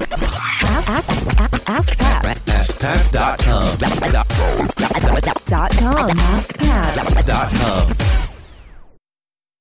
Ask, ask, ask Pat. AskPat.com. Dot com. AskPat. Dot com.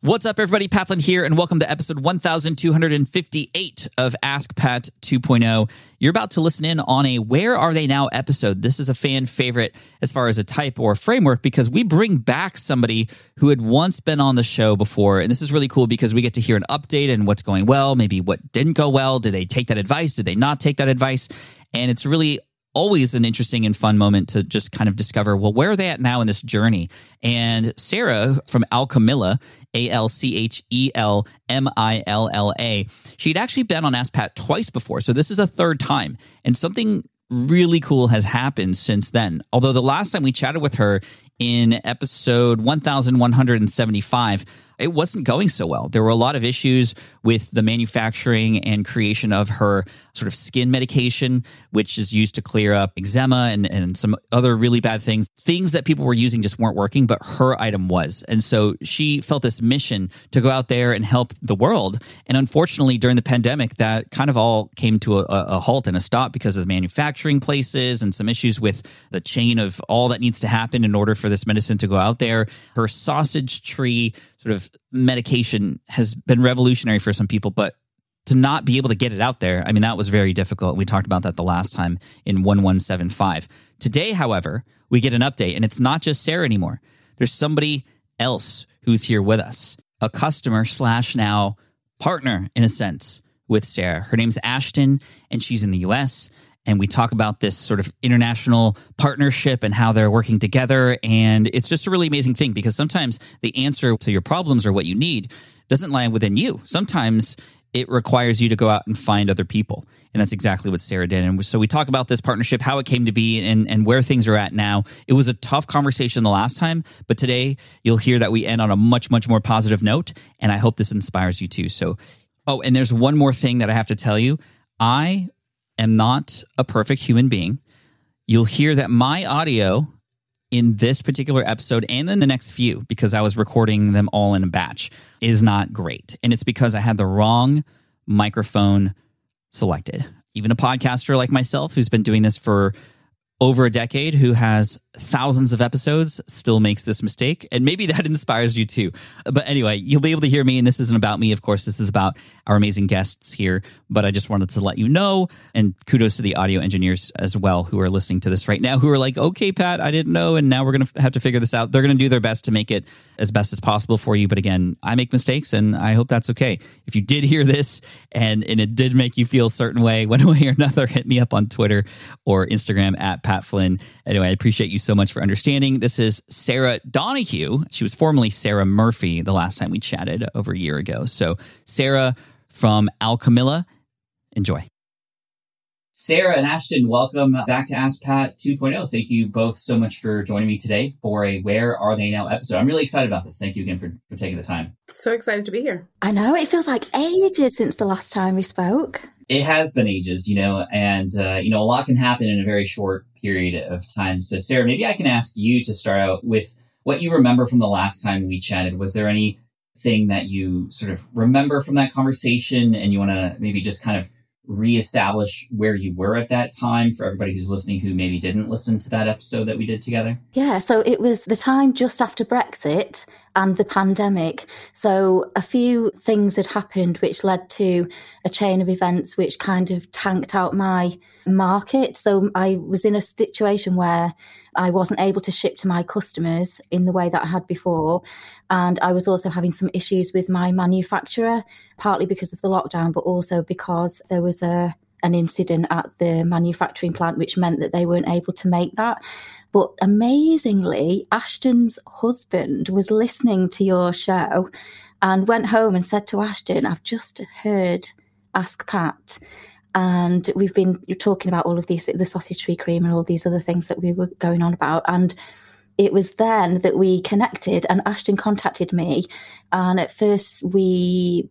What's up, everybody? Pat Flynn here, and welcome to episode 1258 of Ask Pat 2.0. You're about to listen in on a Where Are They Now episode. This is a fan favorite as far as a type or framework because we bring back somebody who had once been on the show before. And this is really cool because we get to hear an update and what's going well, maybe what didn't go well. Did they take that advice? Did they not take that advice? And it's really always an interesting and fun moment to just kind of discover well where are they at now in this journey? And sarah from alchemilla a-l-c-h-e-l-m-i-l-l-a she'd actually been on ask pat twice before so this is a third time. And something really cool has happened since then. Although the last time we chatted with her in episode 1175 it wasn't going so well. There were a lot of issues with the manufacturing and creation of her sort of skin medication, which is used to clear up eczema and, and some other really bad things. Things that people were using just weren't working, but her item was. And so she felt this mission to go out there and help the world. And unfortunately, during the pandemic, that kind of all came to a, a halt and a stop because of the manufacturing places and some issues with the chain of all that needs to happen in order for this medicine to go out there. Her sausage tree sort of medication has been revolutionary for some people, but to not be able to get it out there, I mean, that was very difficult. We talked about that the last time in 1175. Today, however, we get an update, and it's not just Sarah anymore. There's somebody else who's here with us, a customer slash now partner, in a sense, with Sarah. Her name's Ashton, and she's in the US and we talk about this sort of international partnership and how they're working together. And it's just a really amazing thing because sometimes the answer to your problems or what you need doesn't lie within you. Sometimes it requires you to go out and find other people. And that's exactly what Sarah did. And so we talk about this partnership, how it came to be, and, and where things are at now. It was a tough conversation the last time, but today you'll hear that we end on a much, much more positive note. And I hope this inspires you too. So, oh, and there's one more thing that I have to tell you. I am not a perfect human being. You'll hear that my audio in this particular episode and in the next few, because I was recording them all in a batch, is not great. And it's because I had the wrong microphone selected. Even a podcaster like myself, who's been doing this for over a decade, who has thousands of episodes, still makes this mistake. And maybe that inspires you too. But anyway, you'll be able to hear me. And this isn't about me, of course. This is about our amazing guests here. But I just wanted to let you know. And kudos to the audio engineers as well who are listening to this right now, who are like, okay, Pat, I didn't know. And now we're going to have to figure this out. They're going to do their best to make it as best as possible for you. But again, I make mistakes and I hope that's okay. If you did hear this and, and it did make you feel a certain way, one way or another, hit me up on Twitter or Instagram at Pat Flynn. Anyway, I appreciate you so much for understanding. This is Sarah Donoghue. She was formerly Sarah Murphy the last time we chatted over a year ago. So, Sarah from Alchemilla, enjoy. Sarah and Ashton, welcome back to Ask Pat 2.0. Thank you both so much for joining me today for a Where Are They Now episode. I'm really excited about this. Thank you again for, for taking the time. So excited to be here. I know it feels like ages since the last time we spoke. It has been ages, you know, and, uh, you know, a lot can happen in a very short period of time. So, Sarah, maybe I can ask you to start out with what you remember from the last time we chatted. Was there anything that you sort of remember from that conversation and you want to maybe just kind of reestablish where you were at that time for everybody who's listening who maybe didn't listen to that episode that we did together? Yeah, so it was the time just after Brexit and the pandemic. So a few things had happened which led to a chain of events which kind of tanked out my market. So I was in a situation where I wasn't able to ship to my customers in the way that I had before. And I was also having some issues with my manufacturer, partly because of the lockdown, but also because there was a an incident at the manufacturing plant, which meant that they weren't able to make that. But amazingly, Ashton's husband was listening to your show and went home and said to Ashton, I've just heard Ask Pat. And we've been talking about all of these, the sausage tree cream and all these other things that we were going on about. And it was then that we connected and Ashton contacted me. And at first we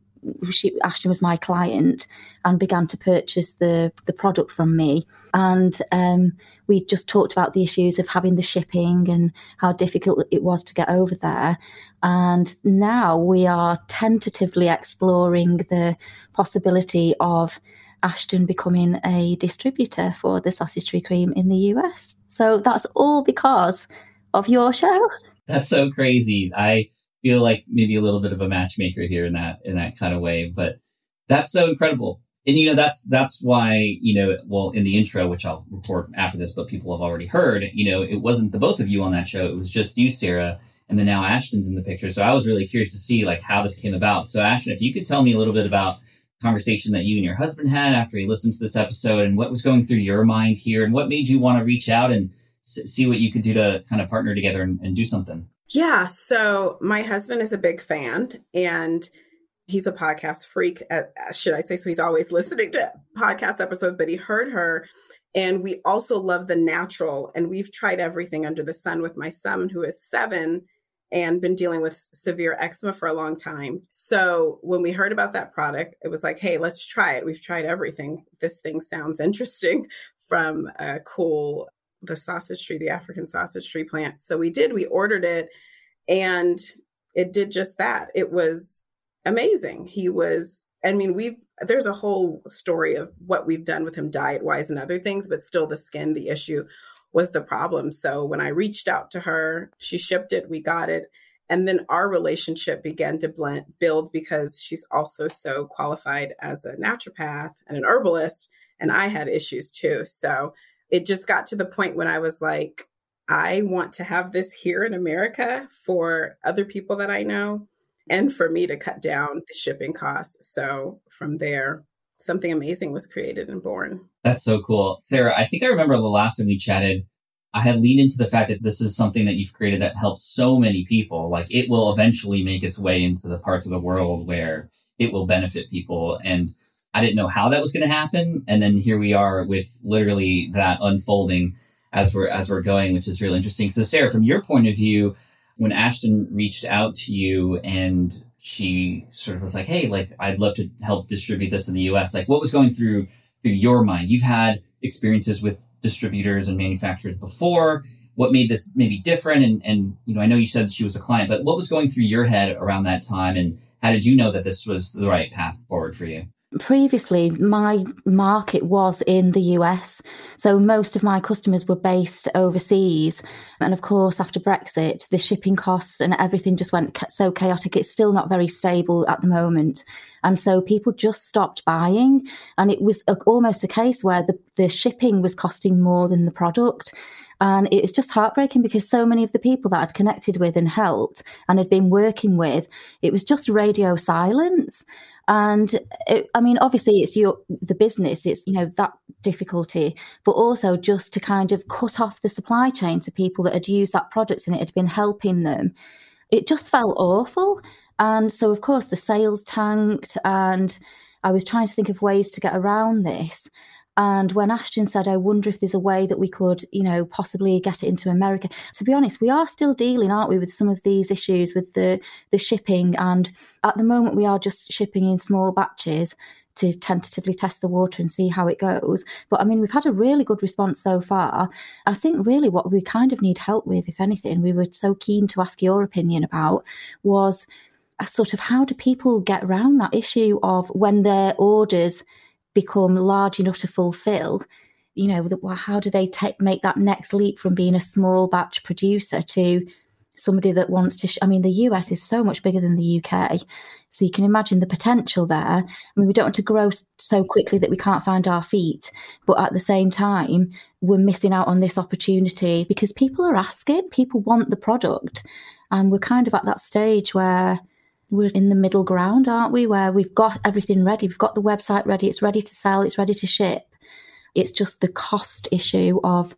she, Ashton was my client and began to purchase the the product from me. And um, we just talked about the issues of having the shipping and how difficult it was to get over there. And now we are tentatively exploring the possibility of Ashton becoming a distributor for the sausage tree cream in the US. So that's all because of your show. That's so crazy. I feel like maybe a little bit of a matchmaker here in that in that kind of way. But that's so incredible. And you know, that's that's why, you know, well, in the intro, which I'll record after this, but people have already heard, you know, it wasn't the both of you on that show. It was just you, Sarah, and then now Ashton's in the picture. So I was really curious to see like how this came about. So Ashton, if you could tell me a little bit about conversation that you and your husband had after he listened to this episode and what was going through your mind here and what made you want to reach out and s- see what you could do to kind of partner together and, and do something. Yeah. So my husband is a big fan and he's a podcast freak, uh, should I say? So he's always listening to podcast episodes, but he heard her. And we also love the natural. And we've tried everything under the sun with my son, who is seven and been dealing with severe eczema for a long time. So when we heard about that product, it was like, hey, let's try it. We've tried everything. This thing sounds interesting from a cool the sausage tree, the African sausage tree plant. So we did, we ordered it and it did just that. It was amazing. He was, I mean, we've, there's a whole story of what we've done with him diet wise and other things, but still the skin, the issue was the problem. So when I reached out to her, she shipped it, we got it. And then our relationship began to blend, build because she's also so qualified as a naturopath and an herbalist. And I had issues too. So it just got to the point when I was like, I want to have this here in America for other people that I know and for me to cut down the shipping costs. So from there, something amazing was created and born. That's so cool. Sarah, I think I remember the last time we chatted, I had leaned into the fact that this is something that you've created that helps so many people. Like it will eventually make its way into the parts of the world where it will benefit people. And I didn't know how that was going to happen. And then here we are with literally that unfolding as we're, as we're going, which is really interesting. So Sarah, from your point of view, when Ashton reached out to you and she sort of was like, Hey, like, I'd love to help distribute this in the US. Like what was going through, through your mind? You've had experiences with distributors and manufacturers before. What made this maybe different? And, and, you know, I know you said she was a client, but what was going through your head around that time? And how did you know that this was the right path forward for you? Previously my market was in the US so most of my customers were based overseas. And of course after brexit the shipping costs and everything just went so chaotic. It's still not very stable at the moment. And so people just stopped buying. And it was a, almost a case where the, the shipping was costing more than the product. And it was just heartbreaking because so many of the people that I'd connected with and helped and had been working with, it was just radio silence. And it, I mean, obviously, it's your the business. It's you know that difficulty, but also just to kind of cut off the supply chain to people that had used that product and it had been helping them. It just felt awful, and so of course the sales tanked, and I was trying to think of ways to get around this. And when Ashton said, I wonder if there's a way that we could, you know, possibly get it into America, to be honest, we are still dealing, aren't we, with some of these issues with the, the shipping. And at the moment, we are just shipping in small batches to tentatively test the water and see how it goes. But I mean, we've had a really good response so far. I think really what we kind of need help with, if anything, we were so keen to ask your opinion about was a sort of how do people get around that issue of when their orders become large enough to fulfill? You know, how do they take make that next leap from being a small batch producer to somebody that wants to. Sh- I mean, the US is so much bigger than the UK. So you can imagine the potential there. I mean, we don't want to grow so quickly that we can't find our feet. But at the same time, we're missing out on this opportunity because people are asking, people want the product. And we're kind of at that stage where we're in the middle ground, aren't we? Where we've got everything ready, we've got the website ready, it's ready to sell, it's ready to ship. It's just the cost issue of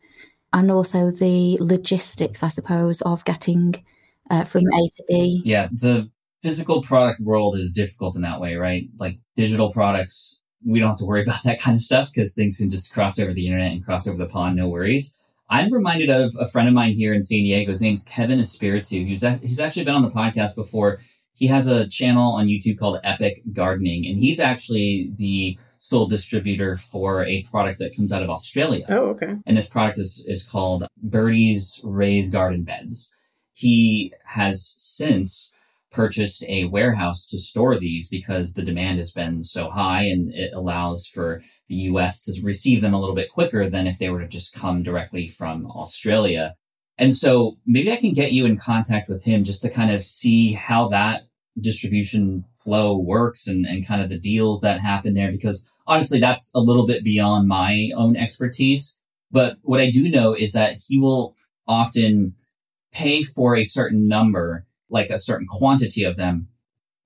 and also the logistics, I suppose, of getting uh, from A to B. Yeah, the physical product world is difficult in that way, right? Like digital products, we don't have to worry about that kind of stuff because things can just cross over the internet and cross over the pond, no worries. I'm reminded of a friend of mine here in San Diego. His name's Kevin Espiritu. He's, a, he's actually been on the podcast before. He has a channel on YouTube called Epic Gardening, and he's actually the sole distributor for a product that comes out of Australia. Oh, okay. And this product is, is called Birdie's Raised Garden Beds. He has since purchased a warehouse to store these because the demand has been so high and it allows for the US to receive them a little bit quicker than if they were to just come directly from Australia. And so maybe I can get you in contact with him just to kind of see how that distribution flow works and, and kind of the deals that happen there because honestly that's a little bit beyond my own expertise. But what i do know is that he will often pay for a certain number like a certain quantity of them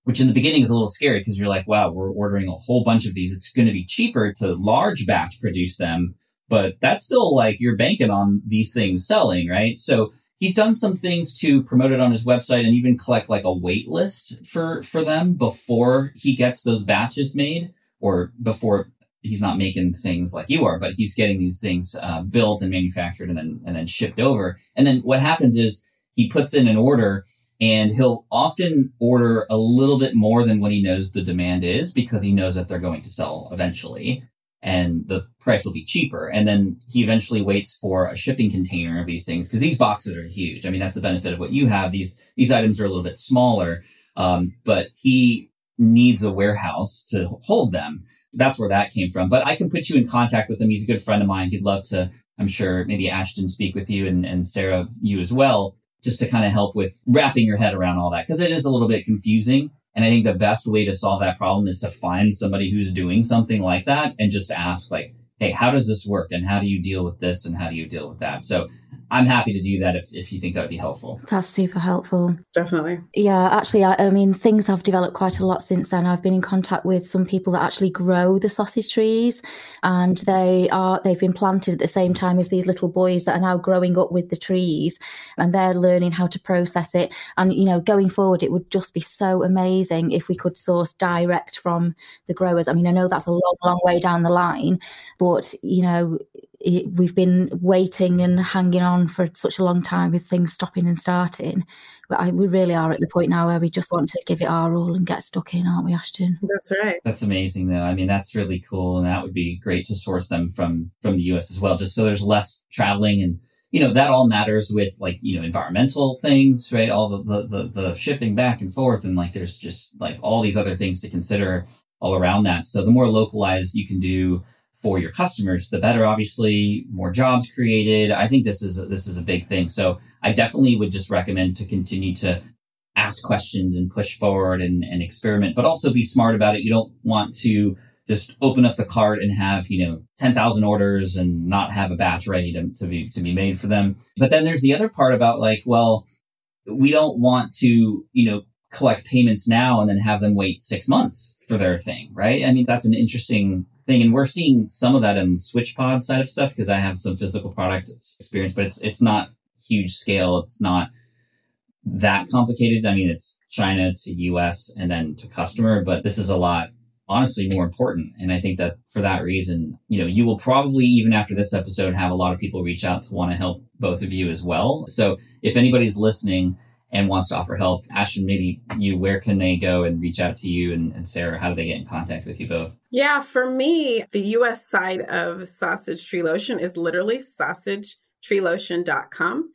which in the beginning is a little scary because you're like wow we're ordering a whole bunch of these. It's going to be cheaper to large batch produce them but that's still like you're banking on these things selling right? So he's done some things to promote it on his website and even collect like a wait list for for them before he gets those batches made or before he's not making things like you are but he's getting these things uh, built and manufactured and then and then shipped over. And then what happens is he puts in an order and he'll often order a little bit more than what he knows the demand is because he knows that they're going to sell eventually and the price will be cheaper. And then he eventually waits for a shipping container of these things because these boxes are huge. I mean, that's the benefit of what you have. These these items are a little bit smaller, um, but he needs a warehouse to hold them. That's where that came from. But I can put you in contact with him. He's a good friend of mine. He'd love to. I'm sure maybe Ashton speak with you and, and Sarah you as well, just to kind of help with wrapping your head around all that because it is a little bit confusing. And I think the best way to solve that problem is to find somebody who's doing something like that and just ask like, Hey, how does this work? And how do you deal with this? And how do you deal with that? So I'm happy to do that if, if you think that would be helpful. That's super helpful. Definitely. Yeah, actually, I, I, mean, things have developed quite a lot since then. I've been in contact with some people that actually grow the sausage trees, and they are they've been planted at the same time as these little boys that are now growing up with the trees, and they're learning how to process it. And you know, going forward, it would just be so amazing if we could source direct from the growers. I mean, I know that's a long, long way down the line, but you know, it, we've been waiting and hanging on for such a long time with things stopping and starting. But I, we really are at the point now where we just want to give it our all and get stuck in, aren't we, Ashton? That's right. That's amazing, though. I mean, that's really cool, and that would be great to source them from from the U.S. as well, just so there's less traveling and you know that all matters with like you know environmental things right all the, the the the, shipping back and forth and like there's just like all these other things to consider all around that so the more localized you can do for your customers, the better. Obviously, more jobs created. I think this is this is a big thing. So I definitely would just recommend to continue to ask questions and push forward and, and experiment, but also be smart about it. You don't want to just open up the cart and have you know 10,000 orders and not have a batch ready to, to be to be made for them. But then there's the other part about like, well, we don't want to you know collect payments now and then have them wait six months for their thing, right? I mean, that's an interesting thing. And we're seeing some of that in the SwitchPod side of stuff because I have some physical product experience, but it's, it's not huge scale. It's not that complicated. I mean, it's China to US and then to customer, but this is a lot honestly more important. And I think that for that reason, you know, you will probably, even after this episode, have a lot of people reach out to want to help both of you as well. So if anybody's listening and wants to offer help, Ashton, maybe you, where can they go and reach out to you? And, and Sarah, how do they get in contact with you both? Yeah, for me, the US side of Sausage Tree Lotion is literally sausagetreelotion.com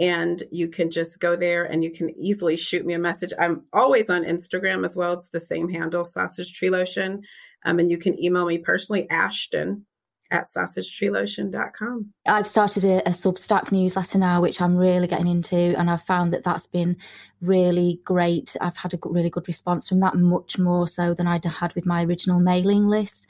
and you can just go there and you can easily shoot me a message. I'm always on Instagram as well. It's the same handle, Sausage Tree Lotion. Um, and you can email me personally, Ashton at sausagetreelotion.com. I've started a, a Substack newsletter now, which I'm really getting into, and I've found that that's been really great. I've had a really good response from that, much more so than I'd had with my original mailing list.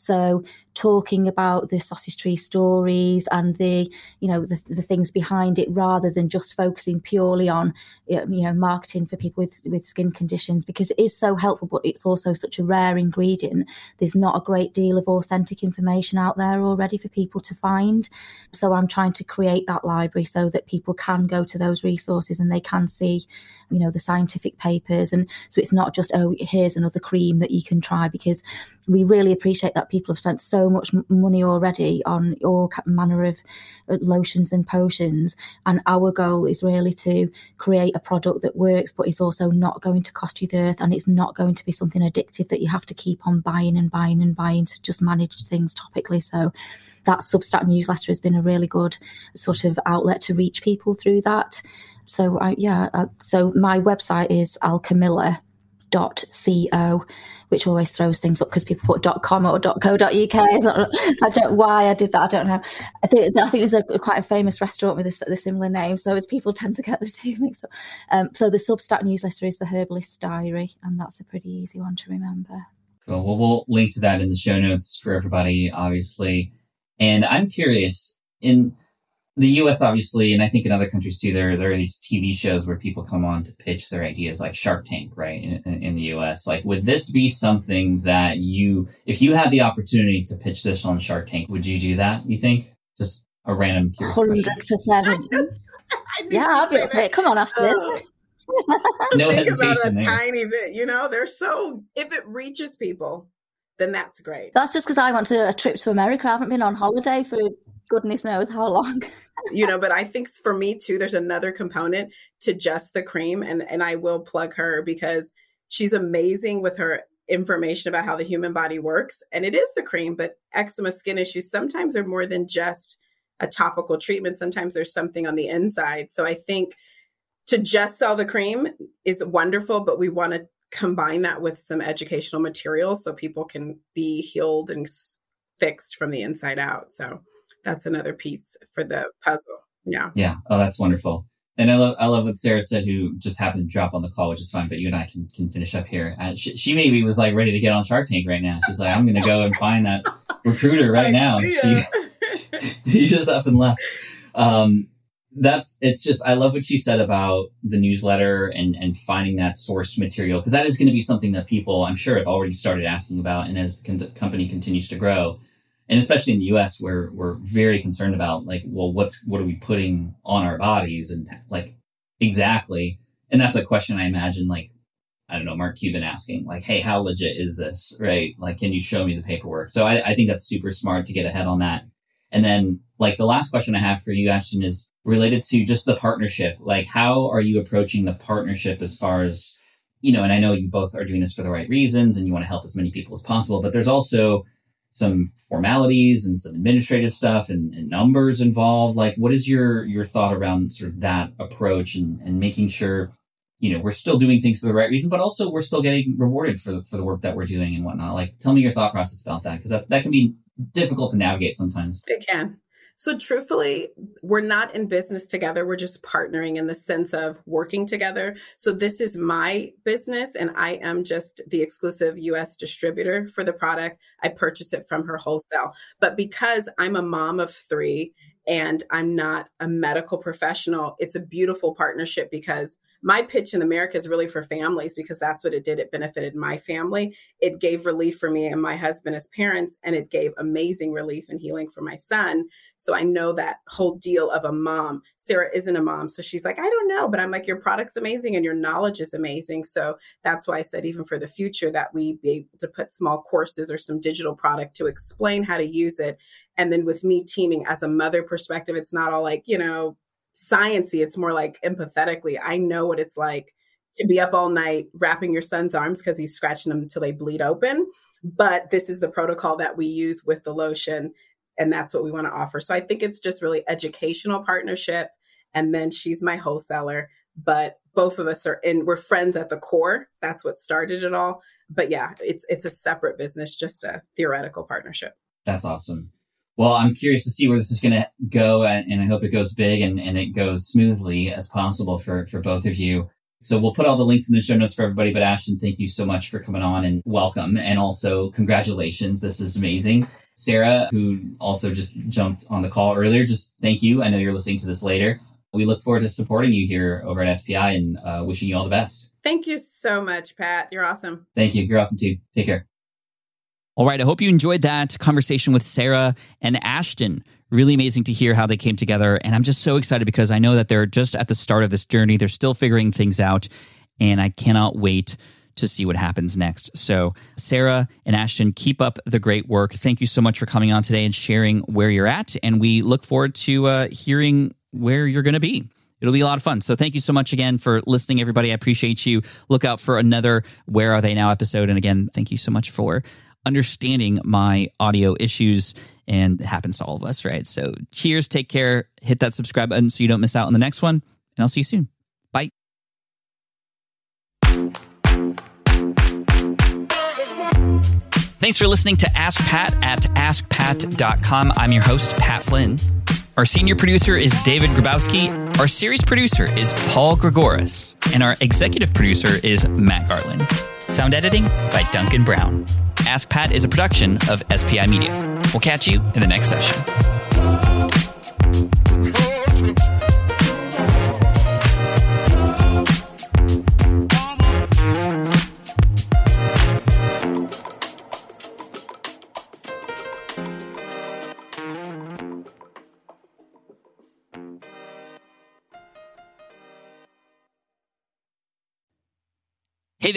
So talking about the sausage tree stories and the you know the, the things behind it rather than just focusing purely on um, you know marketing for people with with skin conditions because it is so helpful but it's also such a rare ingredient. There's not a great deal of authentic information out there already for people to find. So i'm trying to create that library so that people can go to those resources and they can see you know the scientific papers. And so it's not just oh here's another cream that you can try because we really appreciate that people have spent so much money already on all manner of uh, lotions and potions. And our goal is really to create a product that works, but is also not going to cost you the earth and it's not going to be something addictive that you have to keep on buying and buying and buying to just manage things topically. So that Substack newsletter has been a really good sort of outlet to reach people through that. So I, yeah, uh, so my website is alchemilla.co which always throws things up because people put dot .com or .co.uk. I don't why I did that. I don't know. I think I think there's a quite a famous restaurant with a, the similar name, so it's people tend to get the two mixed up. Um, so the Substack newsletter is the Herbalist Diary, and that's a pretty easy one to remember. Cool. Well, we'll link to that in the show notes for everybody, obviously. And I'm curious in the US, obviously, and I think in other countries too, there, there are these TV shows where people come on to pitch their ideas, like Shark Tank, right? In, in, in, the US. Like, would this be something that you, if you had the opportunity to pitch this on Shark Tank, would you do that, you think? Just a random curious 100%. yeah, I'll be okay. Come on, Ashton. Oh. no think hesitation about a there. tiny bit, you know, they're so, if it reaches people, then that's great. That's just because I went to a trip to America. I haven't been on holiday for goodness knows how long. you know, but I think for me too, there's another component to just the cream, and and I will plug her because she's amazing with her information about how the human body works, and it is the cream. But eczema skin issues sometimes are more than just a topical treatment. Sometimes there's something on the inside. So I think to just sell the cream is wonderful, but we want to combine that with some educational materials so people can be healed and fixed from the inside out. So that's another piece for the puzzle. Yeah. Yeah. Oh, that's wonderful. And I love, I love what Sarah said, who just happened to drop on the call, which is fine. But you and I can can finish up here. Uh, she, she, maybe was like ready to get on Shark Tank right now. She's like, I'm going to go and find that recruiter right now. She, she just up and left. Um, that's it's just I love what she said about the newsletter and and finding that source material because that is going to be something that people I'm sure have already started asking about. And as the company continues to grow, and especially in the US where we're very concerned about like, well, what's, what are we putting on our bodies and like exactly. And that's a question I imagine like, I don't know, Mark Cuban asking like, Hey, how legit is this? Right. Like, can you show me the paperwork? So I, I think that's super smart to get ahead on that. And then like the last question I have for you, Ashton, is related to just the partnership. Like, how are you approaching the partnership as far as, you know, and I know you both are doing this for the right reasons and you want to help as many people as possible, but there's also some formalities and some administrative stuff and, and, numbers involved. Like what is your your thought around sort of that approach and, and making sure you know we're still doing things for the right reason but also we're still getting rewarded for, for the work that we're doing and whatnot? Like tell me your thought process about that because that, that can be difficult to navigate sometimes. It can so, truthfully, we're not in business together. We're just partnering in the sense of working together. So, this is my business, and I am just the exclusive US distributor for the product. I purchase it from her wholesale. But because I'm a mom of three and I'm not a medical professional, it's a beautiful partnership because my pitch in America is really for families because that's what it did. It benefited my family. It gave relief for me and my husband as parents, and it gave amazing relief and healing for my son. So I know that whole deal of a mom. Sarah isn't a mom. So she's like, I don't know. But I'm like, your product's amazing and your knowledge is amazing. So that's why I said, even for the future, that we be able to put small courses or some digital product to explain how to use it. And then with me teaming as a mother perspective, it's not all like, you know, sciency. It's more like empathetically. I know what it's like to be up all night wrapping your son's arms because he's scratching them until they bleed open. But this is the protocol that we use with the lotion and that's what we want to offer. So I think it's just really educational partnership. And then she's my wholesaler, but both of us are and we're friends at the core. That's what started it all. But yeah, it's it's a separate business, just a theoretical partnership. That's awesome. Well, I'm curious to see where this is going to go, and, I hope it goes big and, and it goes smoothly as possible for, for both of you. So we'll put all the links in the show notes for everybody. But Ashton, thank you so much for coming on and welcome. And also congratulations. This is amazing. Sarah, who also just jumped on the call earlier, just thank you. I know you're listening to this later. We look forward to supporting you here over at SPI and uh, wishing you all the best. Thank you so much, Pat. You're awesome. Thank you. You're awesome too. Take care. All right. I hope you enjoyed that conversation with Sarah and Ashton. Really amazing to hear how they came together. And I'm just so excited because I know that they're just at the start of this journey. They're still figuring things out. And I cannot wait to see what happens next. So, Sarah and Ashton, keep up the great work. Thank you so much for coming on today and sharing where you're at. And we look forward to uh, hearing where you're going to be. It'll be a lot of fun. So, thank you so much again for listening, everybody. I appreciate you. Look out for another Where Are They Now episode. And again, thank you so much for understanding my audio issues and it happens to all of us, right? So, cheers, take care, hit that subscribe button so you don't miss out on the next one, and I'll see you soon. Bye. Thanks for listening to Ask Pat at askpat.com. I'm your host, Pat Flynn. Our senior producer is David Grabowski. Our series producer is Paul Gregoris. And our executive producer is Matt Garland. Sound editing by Duncan Brown. Ask Pat is a production of SPI Media. We'll catch you in the next session.